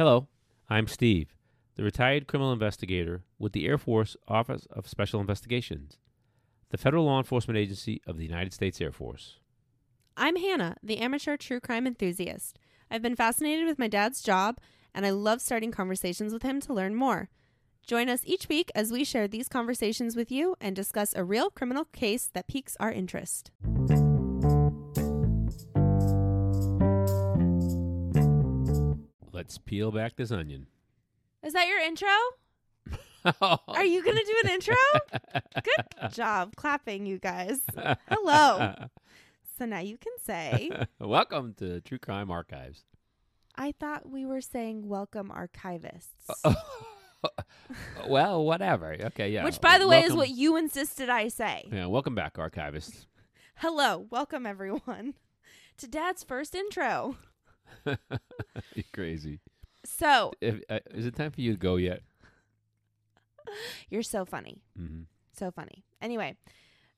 Hello, I'm Steve, the retired criminal investigator with the Air Force Office of Special Investigations, the federal law enforcement agency of the United States Air Force. I'm Hannah, the amateur true crime enthusiast. I've been fascinated with my dad's job, and I love starting conversations with him to learn more. Join us each week as we share these conversations with you and discuss a real criminal case that piques our interest. Let's peel back this onion. Is that your intro? Are you going to do an intro? Good job clapping, you guys. Hello. So now you can say, Welcome to True Crime Archives. I thought we were saying welcome archivists. well, whatever. Okay, yeah. Which, by the way, is what you insisted I say. Yeah, welcome back, archivists. Hello. Welcome, everyone, to Dad's first intro. You're crazy. So, If, uh, is it time for you to go yet? you're so funny. Mm-hmm. So funny. Anyway,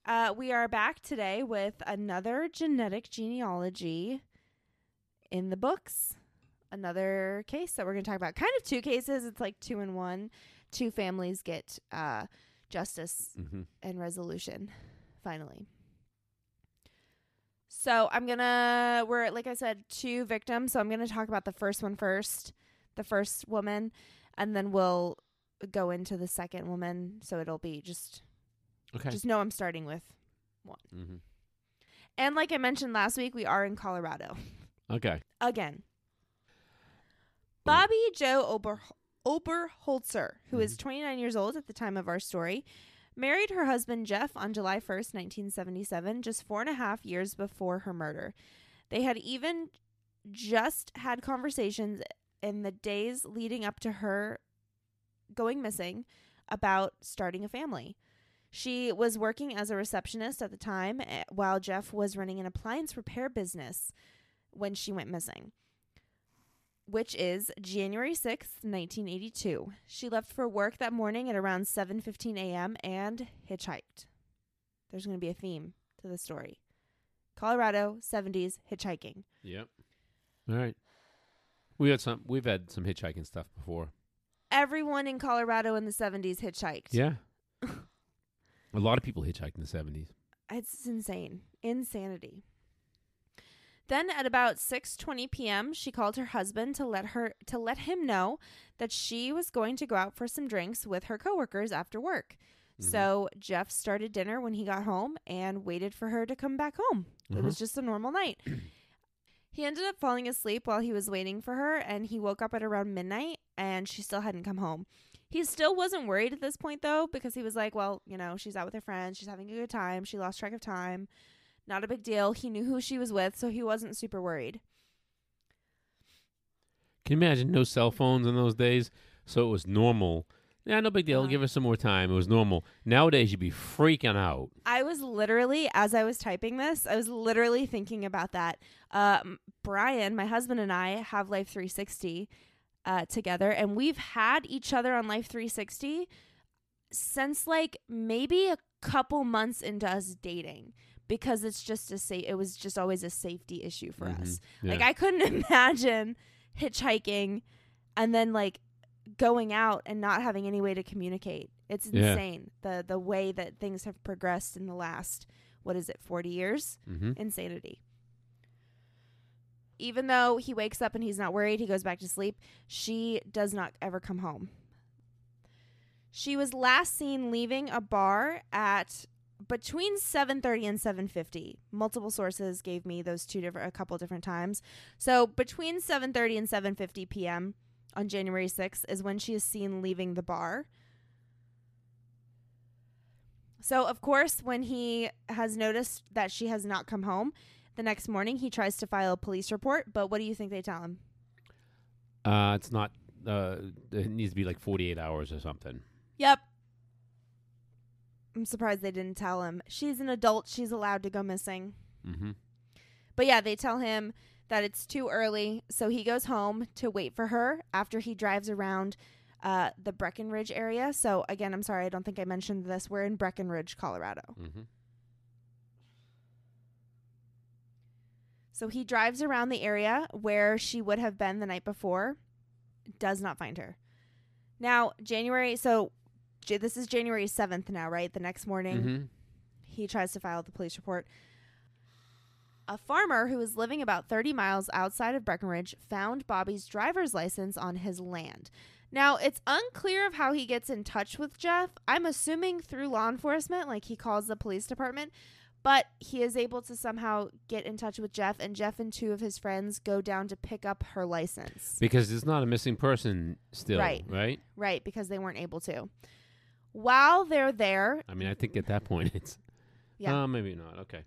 uh, we are back today with another genetic genealogy in the books. Another case that we're going to talk about. Kind of two cases. It's like two in one. Two families get uh, justice Mm-hmm. and resolution finally. So I'm gonna we're like I said, two victims. So I'm gonna talk about the first one first, the first woman, and then we'll go into the second woman. So it'll be just Okay. just know I'm starting with. one. mm-hmm. And like I mentioned last week, we are in Colorado Okay. again. Bobby Joe Ober Oberholtzer, who is 29 years old at the time of our story, married her husband Jeff on July 1st, 1977, just four and a half years before her murder. They had even just had conversations in the days leading up to her going missing about starting a family. She was working as a receptionist at the time eh, while Jeff was running an appliance repair business when she went missing, which is January 6th, 1982. She left for work that morning at around 7:15 a.m. and hitchhiked. There's going to be a theme to the story. Colorado 70s hitchhiking. Yep. All right. We had some. We've had some hitchhiking stuff before. Everyone in Colorado in the 70s hitchhiked. Yeah. A lot of people hitchhiked in the seventies. It's insane. Insanity. Then at about 6:20 p.m., she called her husband to let her to let him know that she was going to go out for some drinks with her coworkers after work. Mm-hmm. So Jeff started dinner when he got home and waited for her to come back home. It was just a normal night. he ended up falling asleep while he was waiting for her and he woke up at around midnight and she still hadn't come home. He still wasn't worried at this point though because he was like, well, you know, she's out with her friends, she's having a good time, she lost track of time. Not a big deal. He knew who she was with, so he wasn't super worried. Can you imagine no cell phones in those days? So it was normal. Yeah, no big deal. Give her some more time. It was normal. Nowadays, you'd be freaking out. I was literally, as I was typing this, I was literally thinking about that. Um, Brian, my husband, and I have Life 360 uh, together, and we've had each other on Life 360 since like maybe a couple months into us dating because it's just a safe. It was just always a safety issue for Mhm. us. Yeah. Like I couldn't imagine hitchhiking and then like going out and not having any way to communicate. It's Yeah. insane the the way that things have progressed in the last what is it 40 years? mm-hmm. Insanity. Even though he wakes up and he's not worried, he goes back to sleep. She does not ever come home. She was last seen leaving a bar at between 7:30 and 7:50. Multiple sources gave me those two different a couple different times. So, between 7:30 and 7:50 p.m. on January 6th is when she is seen leaving the bar. So, of course, when he has noticed that she has not come home, the next morning he tries to file a police report, but what do you think they tell him? Uh, it's not. Uh, it needs to be like forty-eight hours or something. Yep. I'm surprised they didn't tell him. She's an adult. She's allowed to go missing. Mm-hmm. But yeah, they tell him that it's too early, so he goes home to wait for her after he drives around uh, the Breckenridge area. So again, I'm sorry, I don't think I mentioned this. We're in Breckenridge, Colorado. Mm-hmm. So he drives around the area where she would have been the night before. does not find her. Now, January, so this is January 7th now, right? The next morning, Mhm. he tries to file the police report. A farmer who was living about 30 miles outside of Breckenridge found Bobby's driver's license on his land. Now, it's unclear of how he gets in touch with Jeff. I'm assuming through law enforcement, like he calls the police department, but he is able to somehow get in touch with Jeff, and Jeff and two of his friends go down to pick up her license. Because it's not a missing person still, Right. Right. Right, because they weren't able to. While they're there, I mean, I think at that point it's. Yeah. Uh, maybe not. Okay.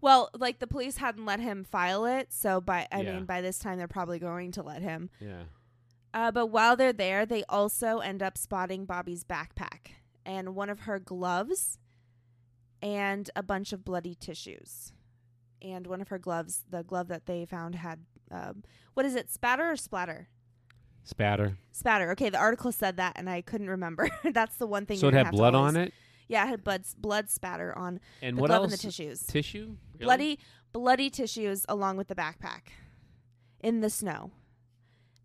well, like the police hadn't let him file it, so by I Yeah. mean by this time they're probably going to let him. Yeah. Uh, but while they're there, they also end up spotting Bobby's backpack and one of her gloves and a bunch of bloody tissues. And one of her gloves, the glove that they found had, um, what is it, spatter or splatter? Spatter. Spatter. Okay, the article said that, and I couldn't remember. That's the one thing. So it had blood on it. Yeah, it had blood blood spatter on And the what glove else? and the tissues. Tissue. Really? Bloody, bloody tissues along with the backpack in the snow.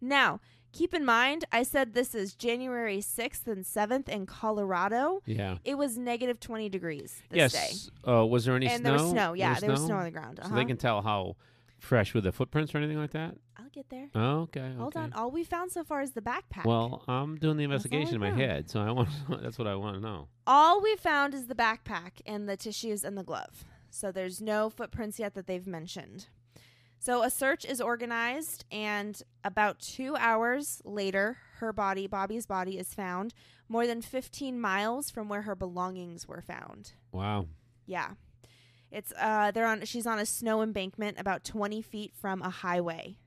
Now, keep in mind, I said this is January 6th and 7th in Colorado. Yeah. It was negative 20 degrees this yes. day. Uh, was there any and snow? there was snow. Yeah, was there was snow on the ground. So Uh-huh. they can tell how fresh with the footprints or anything like that. I'll get there. Oh, okay. Hold okay. on. All we found so far is the backpack. Well, I'm doing the investigation in my found. head, so I want. that's what I want to know. all we found is the backpack and the tissues and the glove. So there's no footprints yet that they've mentioned. So a search is organized, and about two hours later, her body, Bobby's body, is found more than 15 miles from where her belongings were found. Wow. Yeah, it's uh, they're on. She's on a snow embankment about 20 feet from a highway.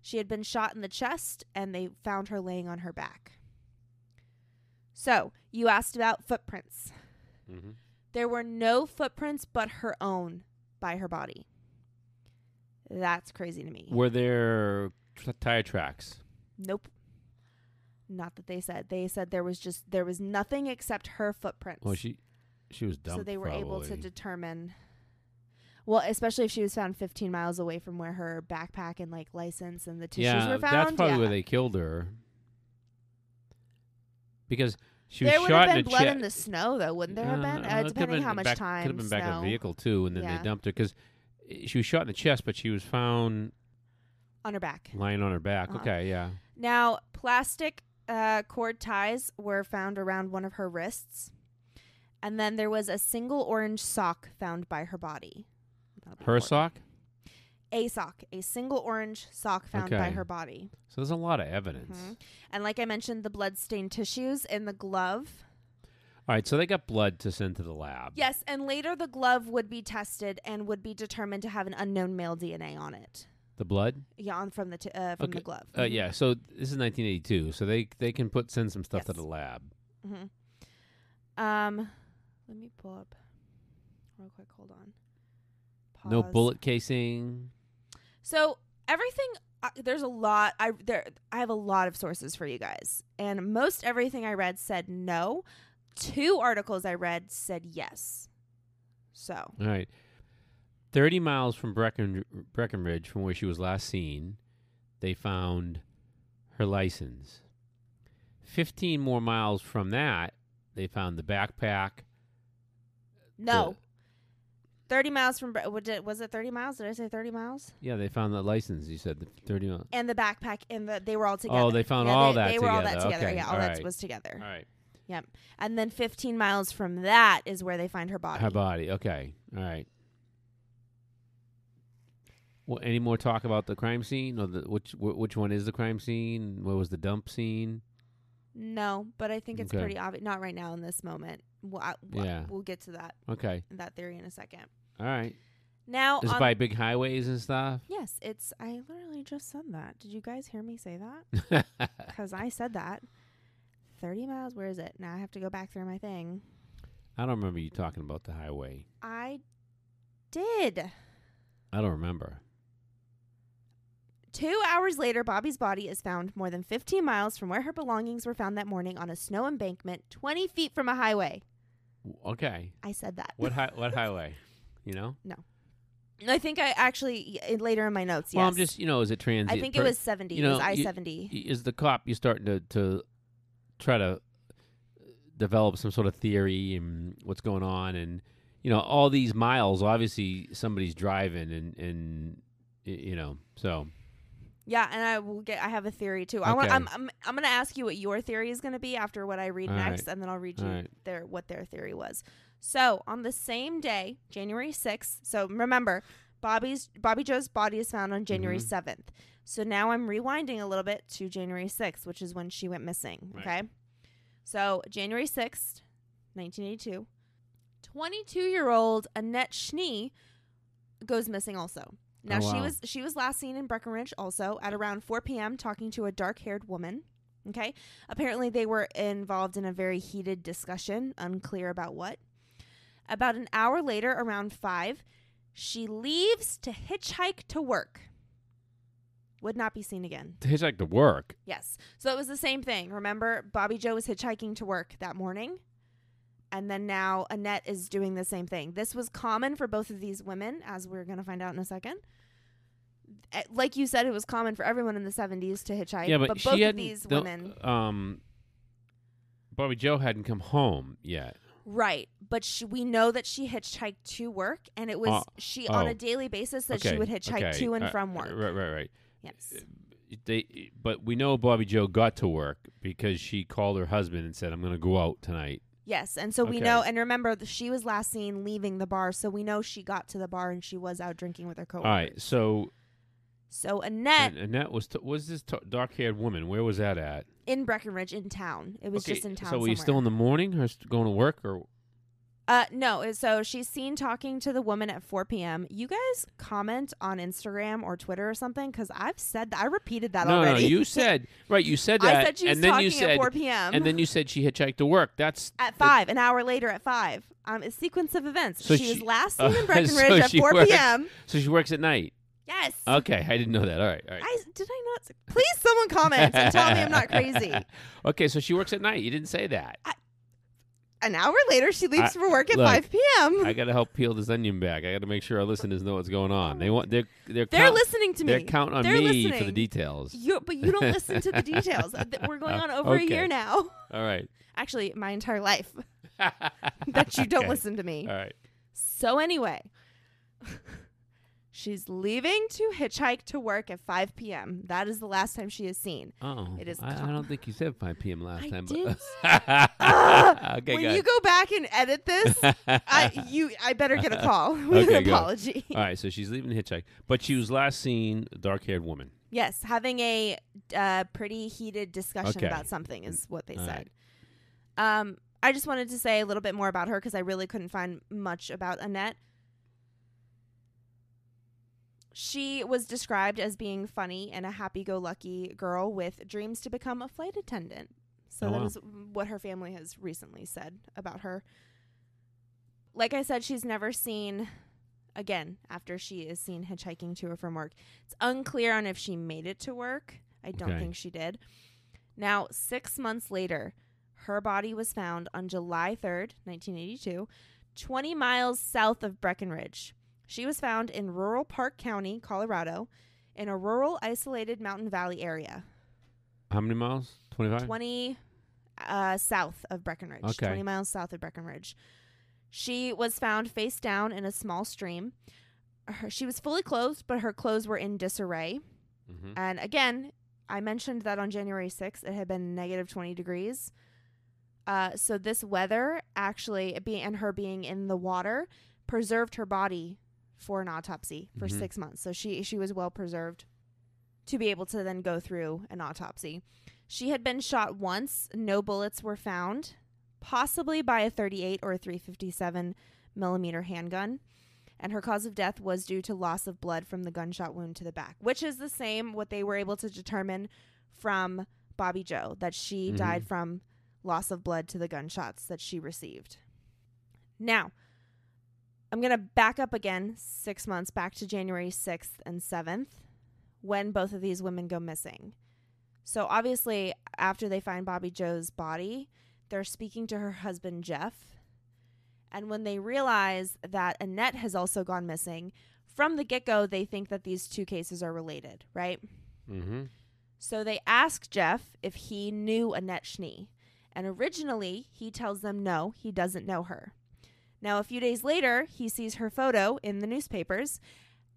She had been shot in the chest, and they found her laying on her back. So you asked about footprints. Mm-hmm. There were no footprints but her own by her body. That's crazy to me. Were there t- tire tracks? Nope. Not that they said. They said there was just there was nothing except her footprints. Well, she she was dumped. so they were able to determine well, especially if she was found 15 miles away from where her backpack and like license and the tissues yeah, were found. that's probably yeah. where they killed her. Because she there was would shot have in been the blood chest. in the snow, though, wouldn't there have been? Uh, depending how much back, time. Could have been back in snow. a vehicle too, and then Yeah. they dumped her because she was shot in the chest, but she was found on her back. lying on her back. Uh-huh. Okay, yeah. Now, plastic uh, cord ties were found around one of her wrists. And then there was a single orange sock found by her body. That'll be Her important. sock. A sock. A single orange sock found by Okay. her body. So there's a lot of evidence. Mhm. And like I mentioned, the blood-stained tissues in the glove. All right, so they got blood to send to the lab. Yes, and later the glove would be tested and would be determined to have an unknown male DNA on it. The blood. Yeah, on from the t- uh, from the glove. Uh, yeah. So this is 1982. So they they can put send some stuff to Yes. the lab. Mm-hmm. Um, let me pull up real quick. Hold on. No bullet casing. So everything uh, there's a lot. I there I have a lot of sources for you guys, and most everything I read said no. Two articles I read said yes. So All right. 30 miles from Brecken, Breckenridge, from where she was last seen, they found her license. 15 more miles from that, they found the backpack. no. Thirty miles from Bre- what did- was it? Thirty miles? Did I say thirty miles? Yeah, they found the license. You said the 30 miles. And the backpack and the they were all together. Oh, they found Yeah, all they, that They were all that together. together. Okay, Yeah, all all that right. was together. All right. Yep. And then 15 miles from that is where they find her body. Her body. Okay. All right. Well, any more talk about the crime scene, or the which wh- which one is the crime scene? What was the dump scene? No, but I think it's Okay. pretty obvious. Not right now in this moment. We'll, I- we'll, Yeah. we'll get to that Okay. that theory in a second. All right. Now, Is it by big highways and stuff? yes, it's. I literally just said that. Did you guys hear me say that? Because I said that. 30 miles. Where is it? Now I have to go back through my thing. I don't remember you talking about the highway. I did. I don't remember. Two hours later, Bobby's body is found more than 15 miles from where her belongings were found that morning on a snow embankment 20 feet from a highway. Okay. I said that. What hi- what highway? You know? No. I think I actually y- later in my notes. Well, yes, I'm just you know, is it transient? I think it per- was seventy. you it was know, I you- seventy. is the cop you starting to to try to develop some sort of theory and what's going on and you know all these miles obviously somebody's driving and and y- you know so Yeah, and I will get. I have a theory too. I want. Okay. I'm, I'm. I'm going to ask you what your theory is going to be after what I read All next, and then I'll read you right. their what their theory was. So on the same day, January sixth. So remember, Bobby's Bobby Joe's body is found on January Mhm. 7th. So now I'm rewinding a little bit to January 6th, which is when she went missing. Right. Okay. So January 6th, 1982, 22 year old Annette Schnee goes missing also. Now Oh, she was she was last seen in Breckenridge also at around 4 p.m. talking to a dark haired woman. Okay. Apparently they were involved in a very heated discussion, unclear about what. About an hour later, around 5, she leaves to hitchhike to work. Would not be seen again. to hitchhike to work Yes. So it was the same thing. Remember, Bobby Joe was hitchhiking to work that morning. And then now Annette is doing the same thing. This was common for both of these women, as we're going to find out in a second. Eh, Like you said, it was common for everyone in the 70s to hitchhike. yeah but, both of these the- women. um Bobby Joe hadn't come home yet Right. But she, we know that she hitchhiked to work. And it was Oh, she on oh. a daily basis that okay she would hitchhike okay, to and uh, from work. right right right Yes. they but we know Bobby Joe got to work because she called her husband and said I'm going to go out tonight Yes, and so we know, and remember, she was last seen leaving the bar, so we know she got to the bar and she was out drinking with her coworkers. all right so So Annette and, and was t- was this t- dark-haired woman where was that at in Breckenridge in town. It was Okay, just in town. So were you still in the morning or st- going to work or? Uh, no. So she's seen talking to the woman at 4 p.m. You guys comment on Instagram or Twitter or something because I've said that. I repeated that no, already. no, you said right. You said that, I said she was and then talking you said, at 4 p.m. and then you said she hitchhiked to work. That's at five, an hour later at five. Um, a sequence of events. So she, she- was last uh, seen in so Breckenridge at 4 works- p.m. so she works at night. Yes. Okay, I didn't know that. All right, all right. I did I not? Please, someone comment and tell me I'm not crazy. okay, so she works at night. You didn't say that. An hour later, she leaves I- for work at look, 5 p.m. I got to help peel this onion back. I got to make sure our listeners know what's going on. They want they're they're They're count- listening to me. they're counting on They're me for the details. You, but you don't listen to the details. Uh, We're going on over Okay. a year now. All right. Actually, my entire life that you don't Okay. listen to me. All right. So anyway, she's leaving to hitchhike to work at 5 p.m. That is the last time she is seen. Oh, It is I, I don't think you said 5 p.m. last I time. did But okay, when you go back and edit this, I you I better get a call with Okay, an apology. All right, so she's leaving to hitchhike, but she was last seen a dark-haired woman. Yes, having a uh, pretty heated discussion Okay. about something is what they All said. Um, I just wanted to say a little bit more about her because I really couldn't find much about Annette. She was described as being funny and a happy-go-lucky girl with dreams to become a flight attendant. So Oh, that wow. is what her family has recently said about her. Like I said, she's never seen again after she is seen hitchhiking to or from work. It's unclear on if she made it to work. I don't Okay. think she did. Now, six months later, her body was found on July 3rd, 1982, 20 miles south of Breckenridge. She was found in rural Park County, Colorado, in a rural, isolated mountain valley area, How many miles? 25? 20 uh, south of Breckenridge. Okay. 20 miles south of Breckenridge. She was found face down in a small stream. Her, she was fully clothed, but her clothes were in disarray. hmm And again, I mentioned that on January 6th, it had been negative 20 degrees. Uh, so this weather actually, it being and her being in the water, preserved her body for an autopsy for Mhm. six months. So she she was well preserved to be able to then go through an autopsy. She had been shot once. No bullets were found, possibly by a 38 or a 357 millimeter handgun. And her cause of death was due to loss of blood from the gunshot wound to the back, which is the same what they were able to determine from Bobby Joe that she Mhm. died from loss of blood to the gunshots that she received. Now, I'm going to back up again 6 months back to January 6th and 7th when both of these women go missing. So obviously, after they find Bobby Joe's body, they're speaking to her husband Jeff. And when they realize that Annette has also gone missing, from the get go, they think that these two cases are related, right? Mm-hmm. So they ask Jeff if he knew Annette Schnee. And originally, he tells them no, he doesn't know her. Now, a few days later, he sees her photo in the newspapers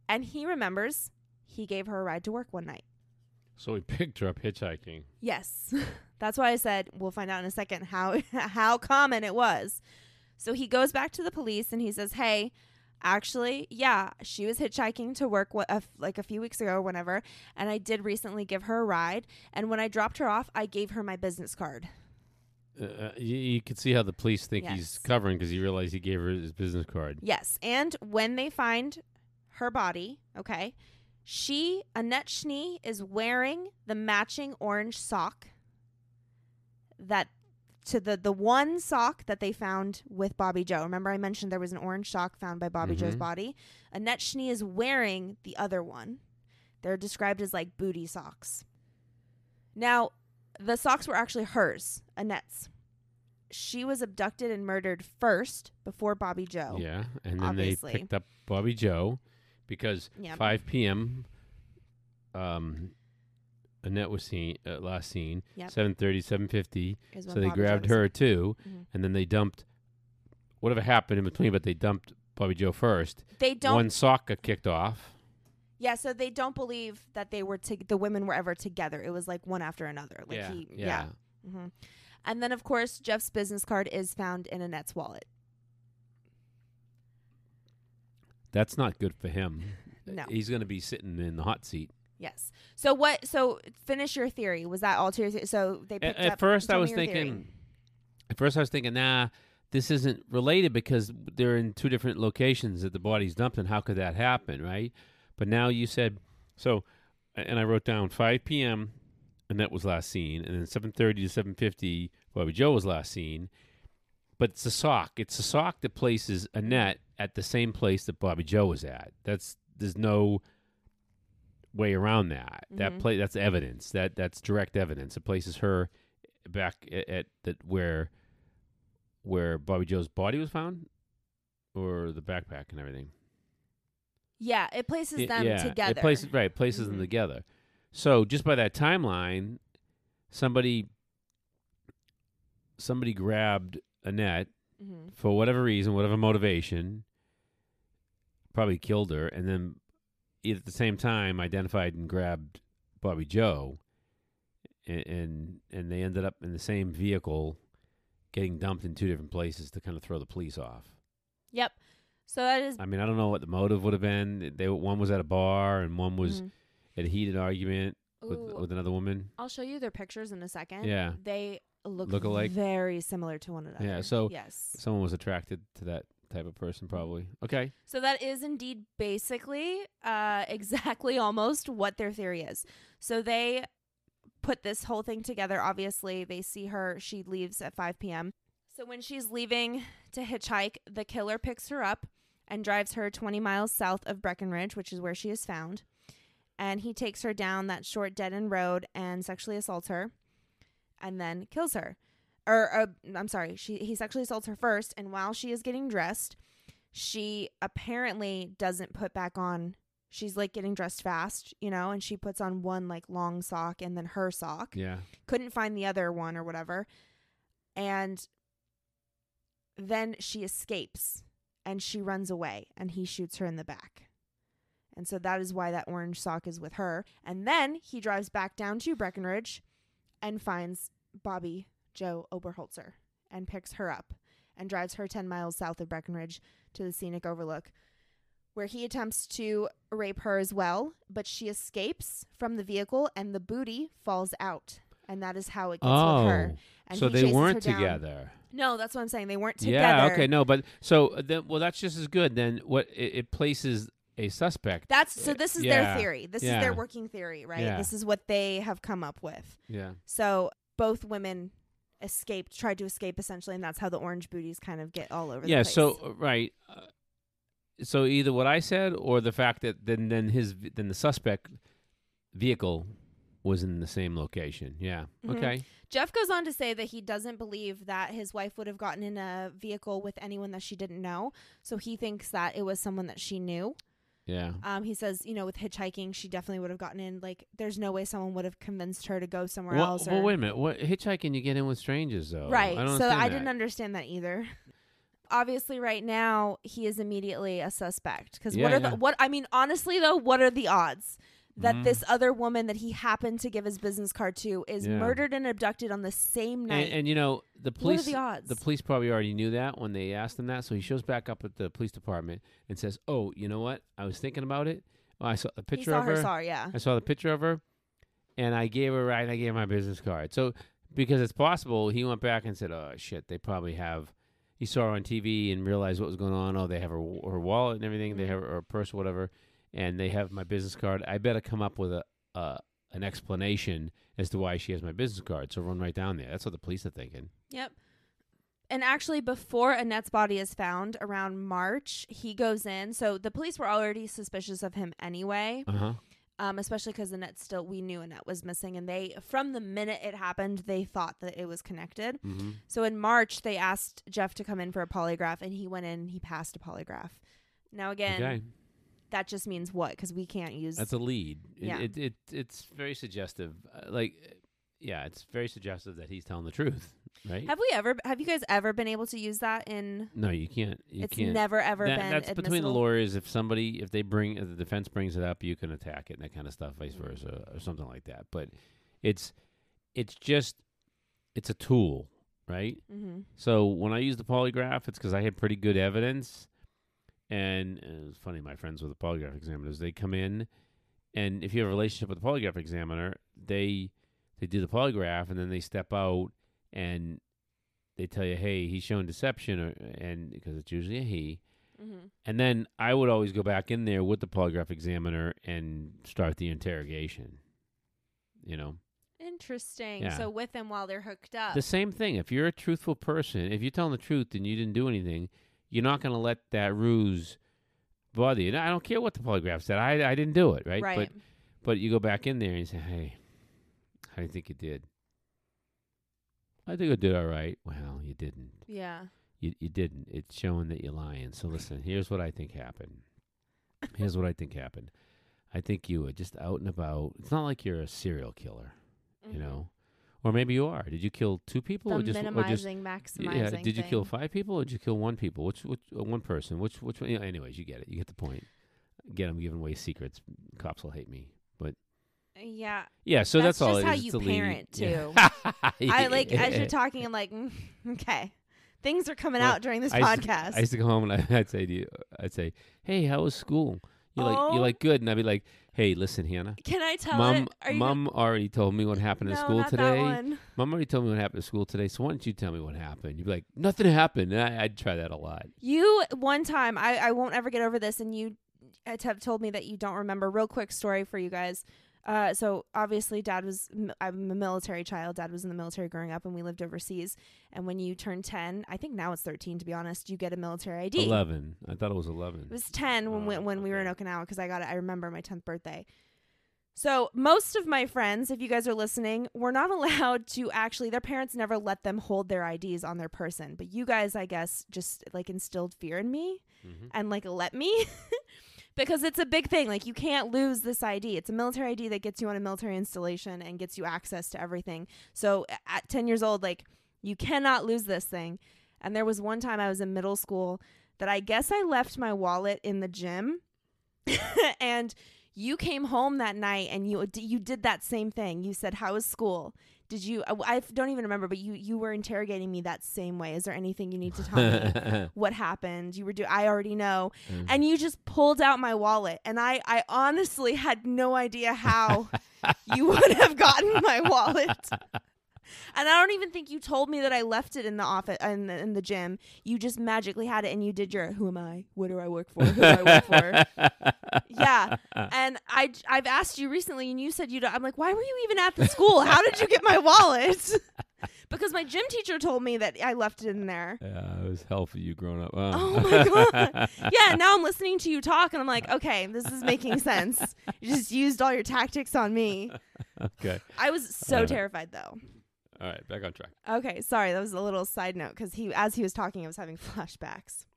and he remembers he gave her a ride to work one night. So he picked her up hitchhiking. Yes. That's why I said we'll find out in a second how how common it was. So he goes back to the police and he says, "Hey, actually, yeah, she was hitchhiking to work what, uh, like a few weeks ago or whenever, and I did recently give her a ride, and when I dropped her off, I gave her my business card." Uh, uh, you, you can see how the police think he's Yes. covering because he realized he gave her his business card. Yes, and when they find her body, okay, she Annette Schnee is wearing the matching orange sock that to the the one sock that they found with Bobby Joe. Remember I mentioned there was an orange sock found by Bobby Joe's Mhm. body? Annette Schnee is wearing the other one. They're described as like booty socks. Now, the socks were actually hers, Annette's. She was abducted and murdered first before Bobby Joe. Yeah, and then obviously. they picked up Bobby Joe because Yeah. 5 p.m. Um, Annette was seen uh, last seen. Yep. 7:30, 7:50. is So they Bobby Joe grabbed was- her too, Mhm. and then they dumped whatever happened in between. But they dumped Bobby Joe first. They don't. One sock got kicked off. Yeah, so they don't believe that they were to, the women were ever together. It was like one after another. Like yeah, he, yeah. hmm And then of course Jeff's business card is found in Annette's wallet. That's not good for him. No. He's going to be sitting in the hot seat. Yes. So what? So finish your theory. Was that all to your? Th- so they At, picked at up. first, I was theory. thinking. At first, I was thinking, nah, this isn't related because they're in two different locations that the body's dumped, and how could that happen, right? But now you said so, and I wrote down 5 p.m. Annette was last seen, and then 7:30 to 7:50, Bobby Joe was last seen. But it's a sock. It's a sock that places Annette at the same place that Bobby Joe was at. That's there's no way around that. That Mhm. play that's evidence. That that's direct evidence. It places her back at, at that where where Bobby Joe's body was found, or the backpack and everything. Yeah, it places Y- them yeah, together. It places right places them Mhm. together. So just by that timeline, somebody somebody grabbed Annette hmm for whatever reason, whatever motivation, probably killed her, and then at the same time identified and grabbed Bobby Joe, and and, and they ended up in the same vehicle, getting dumped in two different places to kind of throw the police off. Yep. So that is. I mean, I don't know what the motive would have been. They one was at a bar and one was Mhm. at a heated argument with Ooh, with another woman. I'll show you their pictures in a second. Yeah. They look Look-alike? very similar to one another. Yeah, so- yes. Someone was attracted to that type of person, probably. Okay. So that is indeed basically uh, exactly almost what their theory is. So they put this whole thing together. Obviously, they see her. She leaves at 5 p.m. So when she's leaving to hitchhike, the killer picks her up and drives her 20 miles south of Breckenridge, which is where she is found. And he takes her down that short dead end road and sexually assaults her and then kills her. Or, uh, I'm sorry, she he sexually assaults her first. And while she is getting dressed, she apparently doesn't put back on she's like getting dressed fast you know and she puts on one like long sock and then her sock Yeah. couldn't find the other one or whatever and then she escapes and she runs away and he shoots her in the back. And so that is why that orange sock is with her. And then he drives back down to breckenridge and finds bobby joe oberholtzer and picks her up and drives her 10 miles south of breckenridge to the scenic overlook where he attempts to rape her as well but she escapes from the vehicle and the booty falls out and that is how it gets Oh, with her and so he they weren't together. no that's what i'm saying they weren't together Yeah. Okay. No, but so uh, then, well, that's just as good. Then what? It, it places a suspect. that's so Uh, this is yeah, their theory this is their working theory right Yeah. this is what they have come up with yeah. so both women escaped tried to escape essentially and that's how the orange booties kind of get all over the Yeah. So uh, right. Uh, so either what I said or the fact that then then his then the suspect vehicle was in the same location. Yeah. Mhm. Okay. Jeff goes on to say that he doesn't believe that his wife would have gotten in a vehicle with anyone that she didn't know. So he thinks that it was someone that she knew. Yeah. Um, he says, you know, with hitchhiking, she definitely would have gotten in. Like, there's no way someone would have convinced her to go somewhere Well, else. well, wait a minute. What hitchhiking you get in with strangers though? Right. I don't so I that. didn't understand that either. Obviously, right now he is immediately a suspect because what are yeah. the what? I mean, honestly though, what are the odds that Mhm. this other woman that he happened to give his business card to is Yeah. murdered and abducted on the same night? And, and you know the what are police. the odds? The police probably already knew that when they asked him that, so he shows back up at the police department and says, "Oh, you know what? I was thinking about it. Oh, I saw the he picture saw of her. her. Her, yeah. I saw the picture of her, and I gave her right. I gave her my business card. So because it's possible, he went back and said, "Oh shit, they probably have." He saw her on TV and realized what was going on. Oh, they have her her wallet and everything. They Mhm. have her purse, or whatever, and they have my business card. I better come up with a uh, an explanation as to why she has my business card. So run right down there. That's what the police are thinking. Yep. And actually, before Annette's body is found around March, he goes in. So the police were already suspicious of him anyway. Uh huh. um, especially because Annette still we knew Annette was missing, and they from the minute it happened, they thought that it was connected. Mm-hmm. So in March, they asked Jeff to come in for a polygraph, and he went in. He passed a polygraph. Now again, Okay, that just means what? Because we can't use. that's a lead. Yeah. it, it it's very suggestive. Uh, like, yeah, it's very suggestive that he's telling the truth, right? have we ever? Have you guys ever been able to use that in? no, you can't. You it's can't. never ever That- been. that's between the lawyers. If somebody, if they bring, if the defense brings it up, you can attack it and that kind of stuff, vice versa, or something like that. But it's, it's just, it's a tool, right? Mm-hmm. So when I use the polygraph, it's because I had pretty good evidence. And uh, it's funny, my friends with the polygraph examiners, they come in, and if you have a relationship with the polygraph examiner, they they do the polygraph, and then they step out and they tell you, hey, he's showing deception, or, and because it's usually a he. Mm-hmm. And then I would always go back in there with the polygraph examiner and start the interrogation. You know, Interesting. Yeah. So with them while they're hooked up. the same thing. If you're a truthful person, if you're telling the truth and you didn't do anything, you're not going to let that ruse bother you. And I don't care what the polygraph said. I I didn't do it, right? right. But but you go back in there and you say, hey, how do you think you did? I think I did all right. Well, you didn't. yeah. You you didn't. It's showing that you're lying. So listen, here's what I think happened. Here's what I think happened. I think you were just out and about. It's not like you're a serial killer, you Mhm. know, or maybe you are. Did you kill two people, The or just or just minimizing, maximizing. yeah? Did you kill five people, or did you kill one people? Which which uh, one person? Which which one? Yeah, anyways, you get it. You get the point. Again, I'm giving away secrets. Cops will hate me, but Yeah. yeah. So That's that's, all. just how you It's a lead. parent, Yeah. I like as you're talking, I'm like, mm, okay, things are coming Well, out during this I used to- podcast. I used to go home and I, I'd say to you, I'd say, "Hey, how was school?" You're like, Oh. "You're like good," and I'd be like, "Hey, listen, Hannah, Can I tell mom, it? Mom already told me what happened no, at school not today. That one. Mom already told me what happened at school today. So why don't you tell me what happened?" You'd be like, "Nothing happened." And I, I'd try that a lot. You one time, I I won't ever get over this, and you have told me that you don't remember. Real quick story for you guys. Uh, so obviously, dad was. I'm a military child. Dad was in the military growing up, and we lived overseas. And when you turn ten, I think now it's thirteen. To be honest, you get a military ID. Eleven. I thought it was eleven. It was 10 when we, Oh, when we were in. Okinawa because I got it. I remember my 10th birthday. So, most of my friends, if you guys are listening, were not allowed to actually, their parents never let them hold their IDs on their person. But you guys, I guess, just like instilled fear in me Mhm. and like let me because it's a big thing. Like, you can't lose this ID. It's a military ID that gets you on a military installation and gets you access to everything. So, at 10 years old, like, you cannot lose this thing. And there was one time I was in middle school that I guess I left my wallet in the gym and you came home that night and you you did that same thing. You said, "How was school?" Did you I, I don't even remember, but you you were interrogating me that same way. Is there anything you need to tell me? what happened? You were do I already know. Mm. And you just pulled out my wallet and I I honestly had no idea how you would have gotten my wallet. And I don't even think you told me that I left it in the office in the, in the gym. You just magically had it, and you did your "Who am I? What do I work for? Who do I work for?" Yeah. And I I've asked you recently, and you said you. Don't, I'm like, why were you even at the school? How did you get my wallet? because my gym teacher told me that I left it in there. Yeah, it was hell for you growing up. huh? Oh my god. Yeah, now I'm listening to you talk and I'm like, okay, this is making sense. You just used all your tactics on me. okay. I was so Alright. terrified though. All right, back on track. Okay, sorry, that was a little side note because he, as he was talking, I was having flashbacks.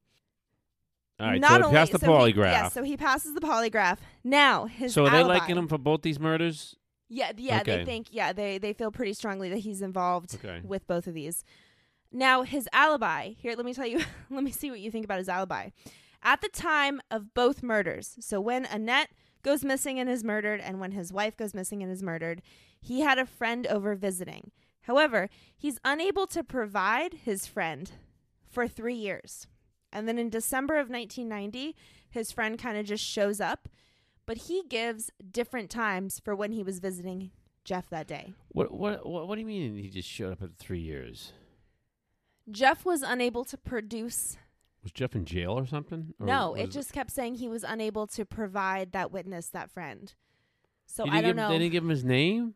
All right, Not so he only passed the so he- polygraph. yeah, so he passes the polygraph. Now his so are they alibi, liking him for both these murders? Yeah, yeah, Okay. they think yeah, they they feel pretty strongly that he's involved Okay. with both of these. Now his alibi. Here, let me tell you. let me see what you think about his alibi. At the time of both murders, so when Annette goes missing and is murdered, and when his wife goes missing and is murdered, he had a friend over visiting. However, he's unable to provide his friend for three years. And then in December of 1990, his friend kind of just shows up, but he gives different times for when he was visiting Jeff that day. What what what, what do you mean he just showed up at three years? Jeff was unable to produce. Was Jeff in jail or something? Or no, it just kept saying he was unable to provide that witness, that friend. So I don't give, know. They didn't give him his name.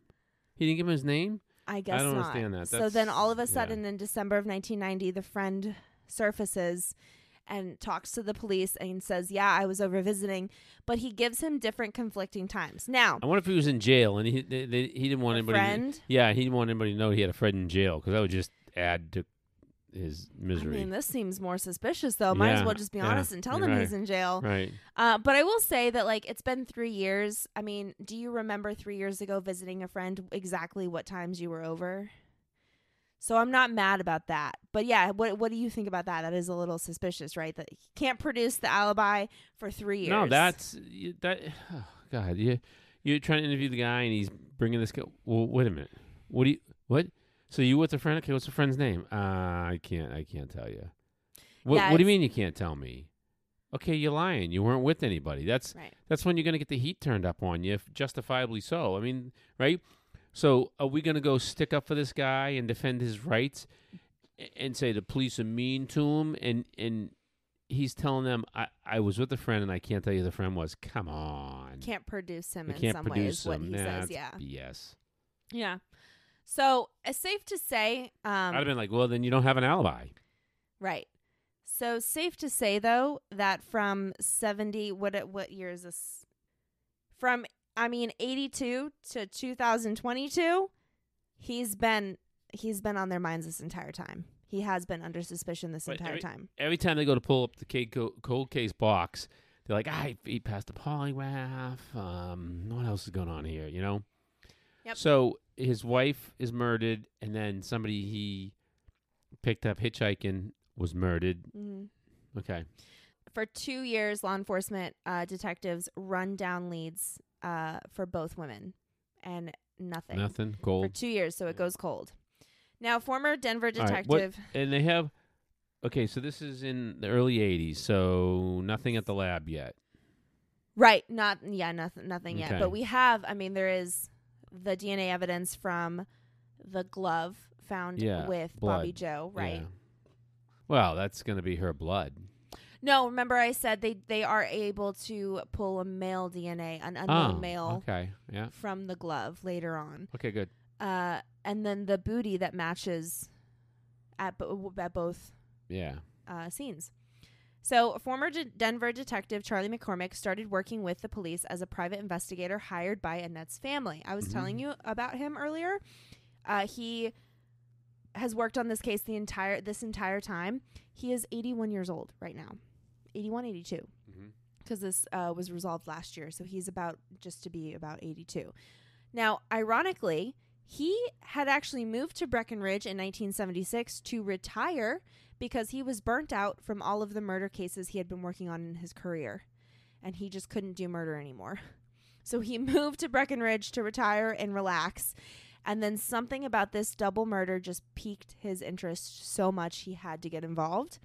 He didn't give him his name. I guess I don't not. understand that. So then all of a yeah. sudden in December of 1990, the friend surfaces and talks to the police and says, "Yeah, I was over visiting," but he gives him different conflicting times. Now, I wonder if he was in jail and he they, they, he didn't want anybody. Friend. yeah, he didn't want anybody to know he had a friend in jail because that would just add to his misery. I mean, this seems more suspicious, though. Might as well just be yeah, honest and tell them right. he's in jail. right. Uh, but I will say that, like, it's been three years. I mean, do you remember three years ago visiting a friend exactly what times you were over? So I'm not mad about that. But yeah, what what do you think about that? That is a little suspicious, right? That he can't produce the alibi for three years. No, that's that. Oh, God, you you're trying to interview the guy and he's bringing this guy. Well, wait a minute. What do you what? So you with a friend? Okay, what's the friend's name? Uh, I can't. I can't tell you. What, Yeah, what do you mean you can't tell me? Okay, you're lying. You weren't with anybody. That's right. that's when you're going to get the heat turned up on you, if justifiably so. I mean, right? So, are we going to go stick up for this guy and defend his rights and say the police are mean to him and and he's telling them I, I was with a friend and I can't tell you the friend was. Come on. Can't produce him I in can't some produce ways. What he Nah, says, yeah, Yes. yeah. So it's safe to say, um, I'd have been like, well, then you don't have an alibi. Right. So safe to say though that from 70 what what year is this? From I mean 82 to 2022, he's been he's been on their minds this entire time. He has been under suspicion this entire every- time. Every time they go to pull up the cold case box, they're like, ah, he passed the polygraph. Um, what else is going on here? You know. Yep. So his wife is murdered, and then somebody he picked up hitchhiking was murdered. hmm Okay. For 2 years law enforcement uh, detectives run down leads uh, for both women and nothing. Nothing. cold For. 2 years so it goes cold. Now former Denver All right, what- detective And they have. Okay, so this is in the early '80s, so nothing at the lab yet. Right. Not yeah, nothing nothing yet. But we have I mean there is the DNA evidence from the glove found Yeah, with Bobby. Joe, right? Yeah. Well, that's going to be her blood. No, remember I said they they are able to pull a male DNA, an unknown oh, male Okay. Yeah. from the glove later on. Okay. Good. Uh and then the booty that matches at bo- at both Yeah. uh, scenes. So, former De- Denver detective Charlie McCormick started working with the police as a private investigator hired by Annette's family. I was Mhm. telling you about him earlier. Uh, he has worked on this case the entire this entire time. He is 81 years old right now, 81, 82, Mm-hmm. because this uh, was resolved last year. So he's about just to be about 82. Now, ironically, he had actually moved to Breckenridge in 1976 to retire because he was burnt out from all of the murder cases he had been working on in his career. And he just couldn't do murder anymore. So he moved to Breckenridge to retire and relax. And then something about this double murder just piqued his interest so much he had to get involved.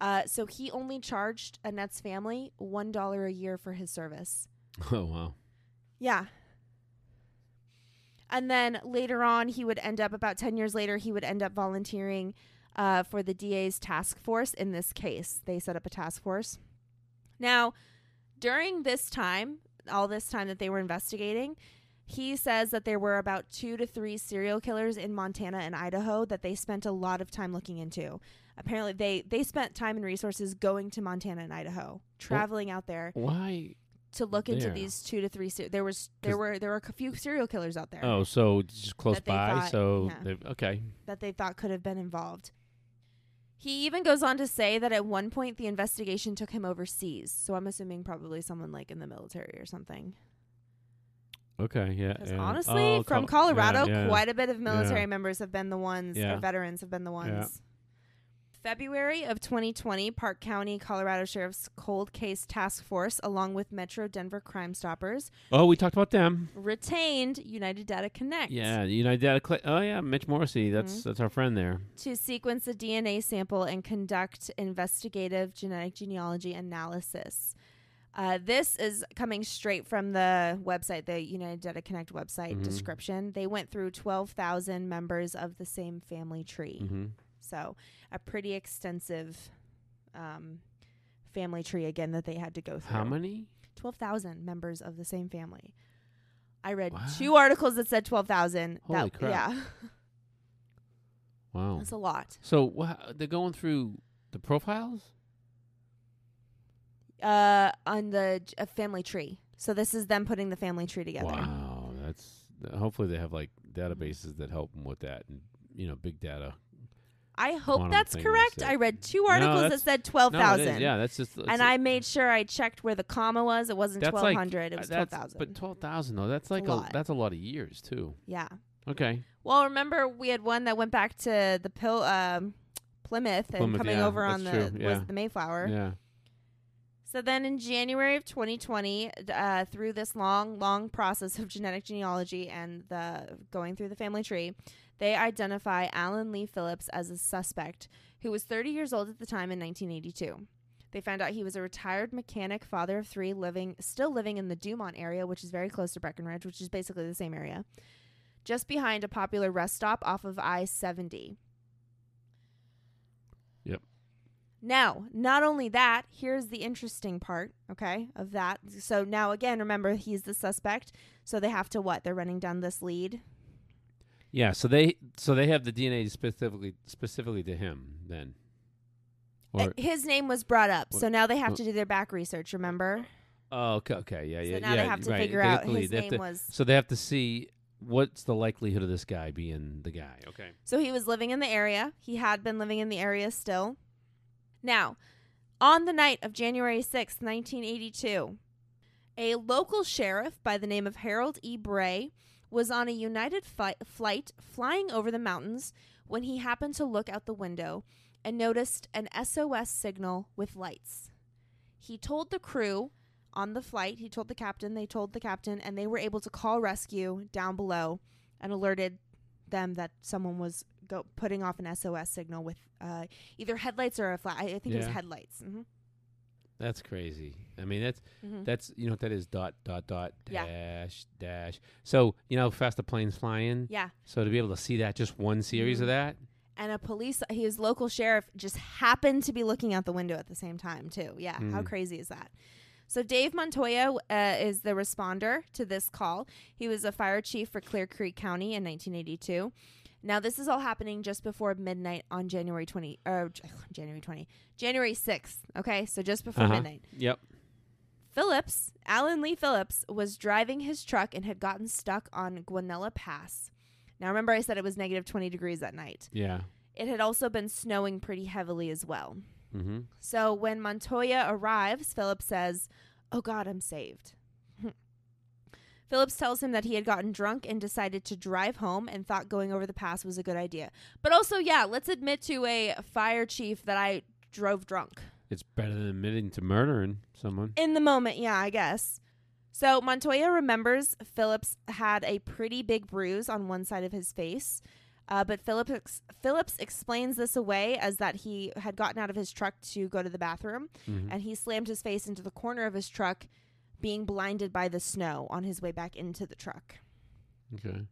Uh, so he only charged Annette's family $1 a year for his service. Oh wow. Yeah. And then later on, he would end up, about 10 years later, he would end up volunteering uh, for the DA's task force in this case. They set up a task force. Now, during this time, all this time that they were investigating, he says that there were about two to three serial killers in Montana and Idaho that they spent a lot of time looking into. Apparently, they they spent time and resources going to Montana and Idaho, traveling out there Why? to look into There. these two to three. Ser- there was there were there were a few serial killers out there Oh, so just close by. thought- so yeah. okay. that they thought could have been involved. He even goes on to say that at one point the investigation took him overseas. So I'm assuming probably someone like in the military or something. Okay, yeah. Because yeah. honestly, Oh, from Col- Colorado, yeah, yeah. quite a bit of military members have been the ones, Yeah. or veterans have been the ones. February of 2020, Park County, Colorado Sheriff's Cold Case Task Force, along with Metro Denver Crime Stoppers, Oh, we talked about them. retained United Data Connect Yeah, United Data. Cl- oh, yeah, Mitch Morrissey. That's Mhm. that's our friend there. to sequence a DNA sample and conduct investigative genetic genealogy analysis. Uh, this is coming straight from the website, the United Data Connect website Mhm. description. They went through 12,000 members of the same family tree. hmm So, a pretty extensive um, family tree again that they had to go through. How many? 12,000 members of the same family. I read Wow. two articles that said 12,000. Holy that, crap. Yeah, Wow. that's a lot. So wha they're going through the profiles. Uh, on the j- family tree. So this is them putting the family tree together. Wow, that's hopefully they have like databases that help them with that, and you know, big data. I hope that's correct. I read two No, articles that that's- said No, it is. thousand. Yeah, that's just. and I made sure I checked where the comma was. It wasn't That's twelve like- hundred. It uh, was twelve that's- thousand. But twelve thousand though, that's like a, lot. that's a lot of years too. yeah. Okay. Well, remember we had one that went back to the Pil- um, Plymouth and Plymouth, coming yeah, over on the that's true, yeah. was the Mayflower. Yeah. So then in January of 2020, d- uh, through this long, long process of genetic genealogy and the going through the family tree, they identify Alan Lee Phillips as a suspect who was 30 years old at the time in 1982. They found out he was a retired mechanic, father of three, living still living in the Dumont area, which is very close to Breckenridge, which is basically the same area, just behind a popular rest stop off of I-70. Yep. Now, not only that, here's the interesting part, okay, of that. So now again, remember he's the suspect. So they have to what? They're running down this lead. Yeah. So they so they have the DNA specifically specifically to him then. Uh, His name was brought up. So now they have what- to do their back research, remember? oh okay okay yeah yeah so now yeah they have to right. figure out his name to- was So they have to see what's the likelihood of this guy being the guy. Okay. So he was living in the area. He had been living in the area still. Now, on the night of January sixth, 1982, a local sheriff by the name of Harold E. Bray was on a United fi- flight flying over the mountains when he happened to look out the window and noticed an SOS signal with lights. He told the crew on the flight, he told the captain, they told the captain, and they were able to call rescue down below and alerted them that someone was go putting off an SOS signal with uh, either headlights or a flash. I think it was Yeah. headlights. hmm That's crazy. I mean, that's hmm that's you know what that is dot dot dot Yeah. dash dash. So you know how fast the plane's flying. Yeah, So to be able to see that just one series Mhm. of that. and a police, his local sheriff, just happened to be looking out the window at the same time too. Yeah, how Mm. crazy is that? So Dave Montoya uh, is the responder to this call. He was a fire chief for Clear Creek County in 1982. Now this is all happening just before midnight on January 20 or J- January 20, January 6th. Okay, so just before Uh-huh. midnight. Yep. Phillips, Alan Lee Phillips, was driving his truck and had gotten stuck on Guanella Pass. Now, remember, I said it was negative 20 degrees that night. Yeah. It had also been snowing pretty heavily as well. Mm-hmm. So when Montoya arrives, Phillips says, Oh God, I'm saved. Phillips tells him that he had gotten drunk and decided to drive home and thought going over the pass was a good idea. But also, yeah, let's admit to a fire chief that I drove drunk. It's better than admitting to murdering someone. In the moment, yeah, I guess. So Montoya remembers Phillips had a pretty big bruise on one side of his face, uh, but Phillips ex- Phillips explains this away as that he had gotten out of his truck to go to the bathroom, Mhm. and he slammed his face into the corner of his truck, being blinded by the snow on his way back into the truck. Okay.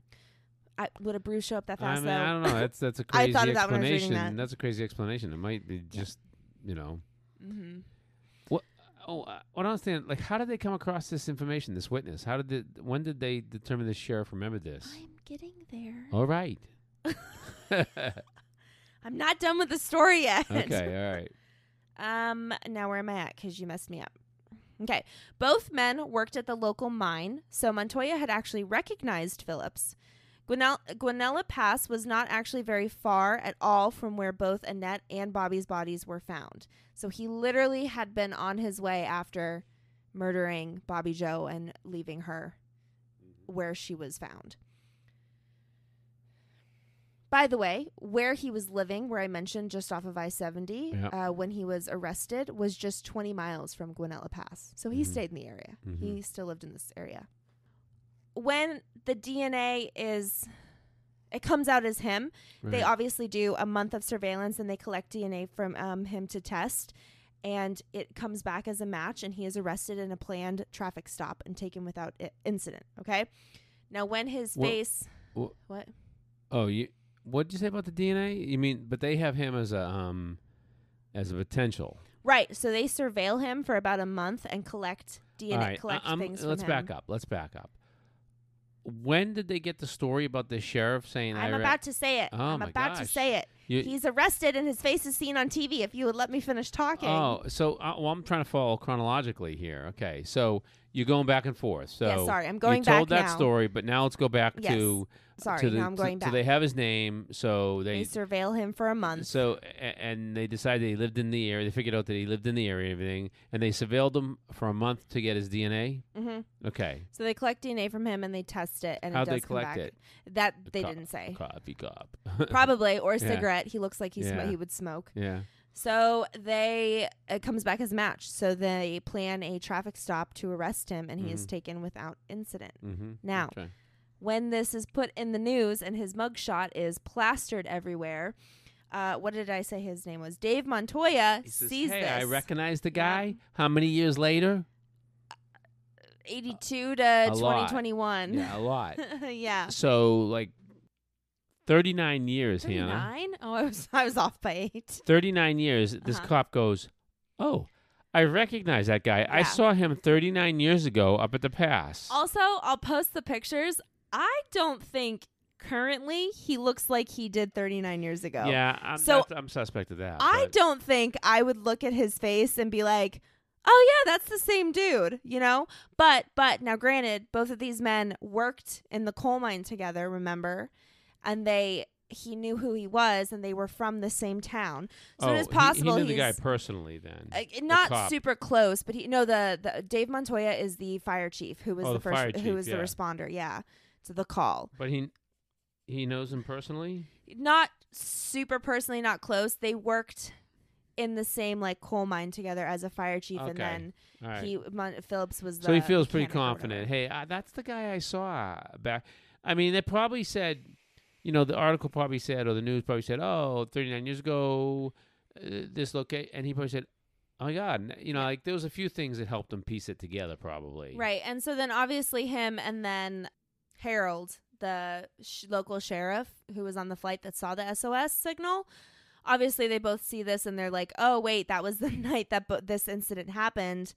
I, would a bruise show up that I fast mean, I don't know. That's that's a I crazy thought of that I was that. That's a crazy explanation. It might be just, you know. mm-hmm. Oh, what I understand, like, how did they come across this information? This witness? How did the? When did they determine the sheriff remembered this? I'm getting there. All right. I'm not done with the story yet. okay. All right. Um, now where am I at? Because you messed me up. Okay. Both men worked at the local mine, so Montoya had actually recognized Phillips. Gwinnell- Guanella Pass was not actually very far at all from where both Annette and Bobby's bodies were found. So he literally had been on his way after murdering Bobby Joe and leaving her mm-hmm. where she was found. By the way, where he was living, where I mentioned just off of I 70, Yep. uh, when he was arrested, was just 20 miles from Guanella Pass. So he Mhm. stayed in the area. Mhm. He still lived in this area. When the DNA is, it comes out as him, they obviously do a month of surveillance and they collect DNA from um, him to test. And it comes back as a match, and he is arrested in a planned traffic stop and taken without I- incident. Okay. Now, when his Wha- face, wha- what? Oh, you. What did you say about the DNA? You mean, but they have him as a um, as a potential. Right. So they surveil him for about a month and collect DNA, All right, collect I- I'm- things. let's from back him. up. Let's back up. When did they get the story about the sheriff saying? I'm I about to say it. Oh I'm my about to gosh. say it. You- He's arrested and his face is seen on TV. If you would let me finish talking. Oh, so uh, well, I'm trying to follow chronologically here. Okay, so you're going back and forth. So yeah, sorry. I'm going you told back that now. story, but now let's go back Yes. to Sorry, to the, now I'm to- going back. so they have his name. So they they, surveil him for a month. so a- and they decided he lived in the area. They figured out that he lived in the area and everything, and they surveilled him for a month to get his DNA. hmm Okay, So they collect DNA from him and they test it, and how'd it does they come collect back. it? That they Co- didn't say. Coffee cup. Probably or a Yeah. cigarette. He looks like he sm- Yeah. he would smoke. yeah. So they it comes back as a match. So they plan a traffic stop to arrest him, and he is Mhm. taken without incident. Mm-hmm. Now, okay. When this is put in the news and his mugshot is plastered everywhere, uh, what did I say his name was? Dave Montoya he says, sees "Hey, this. I recognize the guy. How many years later? 82 to lot. 2021. Yeah, a lot. yeah. So like 39 years, Hannah. 39? Oh, I was I was off by 8. 39 years. This Uh-huh. cop goes, "Oh, I recognize that guy. I Yeah. saw him 39 years ago up at the pass." Also, I'll post the pictures. I don't think currently he looks like he did 39 years ago. yeah, I'm, So, that's- I'm suspect of that. I but- don't think I would look at his face and be like, "Oh yeah, that's the same dude," you know? But but now granted, both of these men worked in the coal mine together, remember? And they he knew who he was and they were from the same town. So oh, it is he- possible he, knew the guy personally then. uh, not cop. super close, but he no the, the Dave Montoya is the fire chief who was Oh, the, the first fire who was yeah. the responder, yeah, to the call. but he he knows him personally. Not super personally, not close. They worked in the same like coal mine together as a fire chief, and then right. he Mon- Phillips was. The so he feels pretty confident. Hey, uh, that's the guy I saw back. I mean, they probably said, you know, the article probably said, or the news probably said, oh, 39 years ago, uh, this location, and he probably said, oh my God, you know, like there was a few things that helped him piece it together, probably. Right, and so then obviously him, and then Harold, the sh- local sheriff who was on the flight that saw the SOS signal. Obviously, they both see this and they're like, "Oh, wait, that was the night that bo- this incident happened."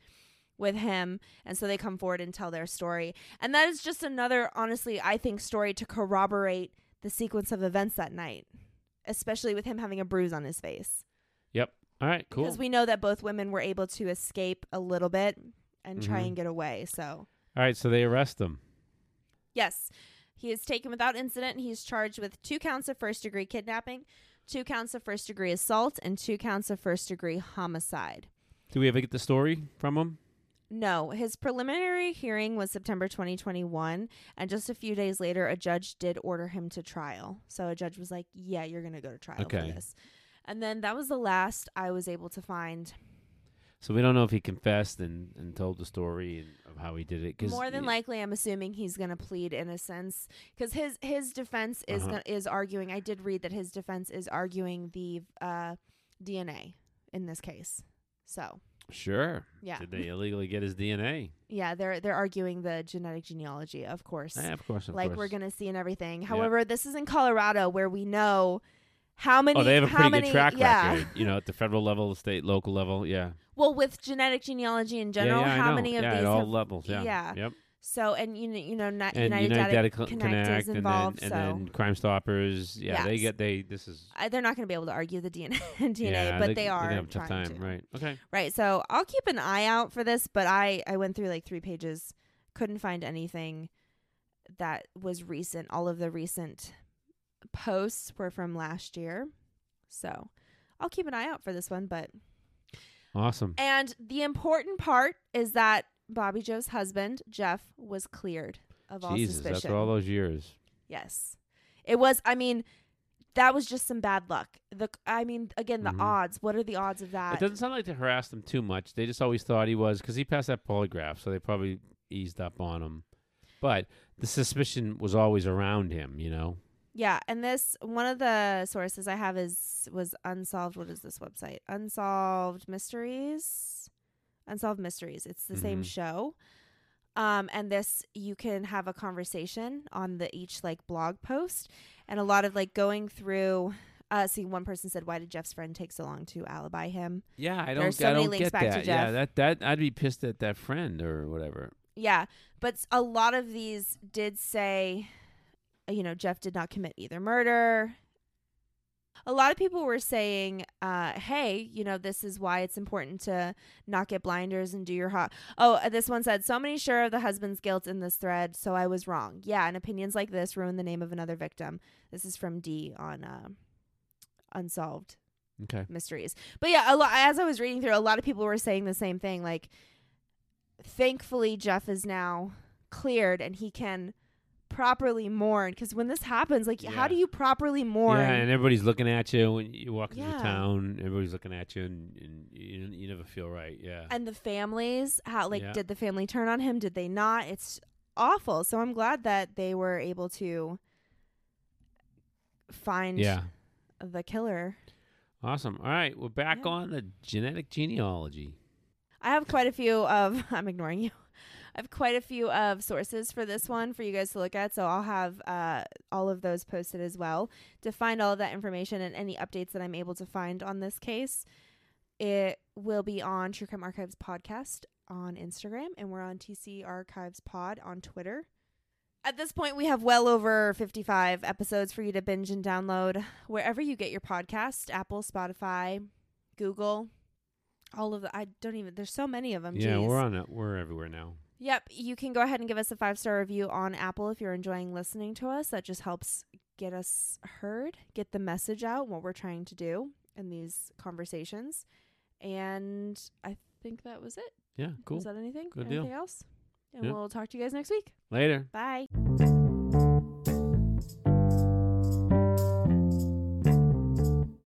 with him and so they come forward and tell their story and that is just another honestly i think story to corroborate the sequence of events that night especially with him having a bruise on his face Yep. All right, cool. because we know that both women were able to escape a little bit and try Mhm. and get away so All right, so they arrest him. Yes. He is taken without incident. He's charged with two counts of first degree kidnapping, two counts of first degree assault, and two counts of first degree homicide. Do we ever get the story from him? No, his preliminary hearing was September 2021, and just a few days later, a judge did order him to trial. So a judge was like, "Yeah, you're going to go to trial Okay. for this." And then that was the last I was able to find. So we don't know if he confessed and, and told the story and of how he did it. 'cause More than y- likely, I'm assuming he's going to plead innocence because his his defense is Uh-huh. gonna, is arguing. I did read that his defense is arguing the uh, DNA in this case. So Sure. yeah, Did they illegally get his DNA? yeah, they're they're arguing the genetic genealogy, of course, Eh, of course, of like course. we're gonna see and everything. Yeah. However, this is in Colorado where we know how many. Oh, they have a pretty many, good track yeah. record, you know, at the federal level, the state, local level. Yeah. Well, with genetic genealogy in general, yeah, yeah, how know. many of yeah, these at all have levels? Yeah. yeah. Yep. So and you know, you know, not And United, United Data Data Connect, Connect, is and involved. then so and then Crime Stoppers. Yeah, they get they. This is I, they're not going to be able to argue the DNA, DNA yeah, but they, they, are gonna have a tough time, to. right? Okay. Right. So I'll keep an eye out for this, but I I went through like three pages, couldn't find anything that was recent. All of the recent posts were from last year. So I'll keep an eye out for this one. But Awesome. and the important part is that Bobby Joe's husband, Jeff, was cleared of all Jesus, suspicion. after all those years. Yes. It was I mean, that was just some bad luck. The I mean, again, the Mhm. odds. What are the odds of that? It doesn't sound like they harassed him too much. They just always thought he was because he passed that polygraph, so they probably eased up on him. But the suspicion was always around him, you know. Yeah, and this one of the sources I have is was unsolved. What is this website? Unsolved Mysteries. Unsolved Mysteries. It's the same Mhm. show. Um, and this you can have a conversation on the each like blog post, and a lot of like going through. Uh, see, one person said, "Why did Jeff's friend take so long to alibi him?" Yeah, I don't. There's so I many don't links get back to that. Yeah, that that I'd be pissed at that friend or whatever. Yeah, but a lot of these did say, you know, Jeff did not commit either murder. A lot of people were saying, uh, "Hey, you know, this is why it's important to not get blinders and do your hot." Oh, uh, this one said, "So many sure of the husband's guilt in this thread, so I was wrong." Yeah, and opinions like this ruin the name of another victim. This is from D on uh, Unsolved Okay. mysteries. But yeah, a lot as I was reading through, a lot of people were saying the same thing. Like, thankfully, Jeff is now cleared and he can properly mourn. Because when this happens, like, Yeah. how do you properly mourn? Yeah, and everybody's looking at you when you walk into Yeah. town. Everybody's looking at you, and, and you, you never feel right. Yeah. and the families, how like Yeah. did the family turn on him? Did they not? It's awful. So I'm glad that they were able to find yeah. the killer. Awesome. All right, we're back on the genetic genealogy. I have quite a few of I'm ignoring you. I have quite a few of sources for this one for you guys to look at, so I'll have uh, all of those posted as well to find all of that information and any updates that I'm able to find on this case. It will be on True Crime Archives podcast on Instagram, and we're on TC Archives Pod on Twitter. At this point, we have well over 55 episodes for you to binge and download wherever you get your podcast Apple, Spotify, Google, all of the. I don't even. There's so many of them. yeah, Jeez. we're on it. We're everywhere now. Yep. You can go ahead and give us a five star review on Apple if you're enjoying listening to us. That just helps get us heard, get the message out, what we're trying to do in these conversations. And I think that was it. Yeah, cool. Was that anything? Good deal. anything else? And Yeah. we'll talk to you guys next week. Later. Bye.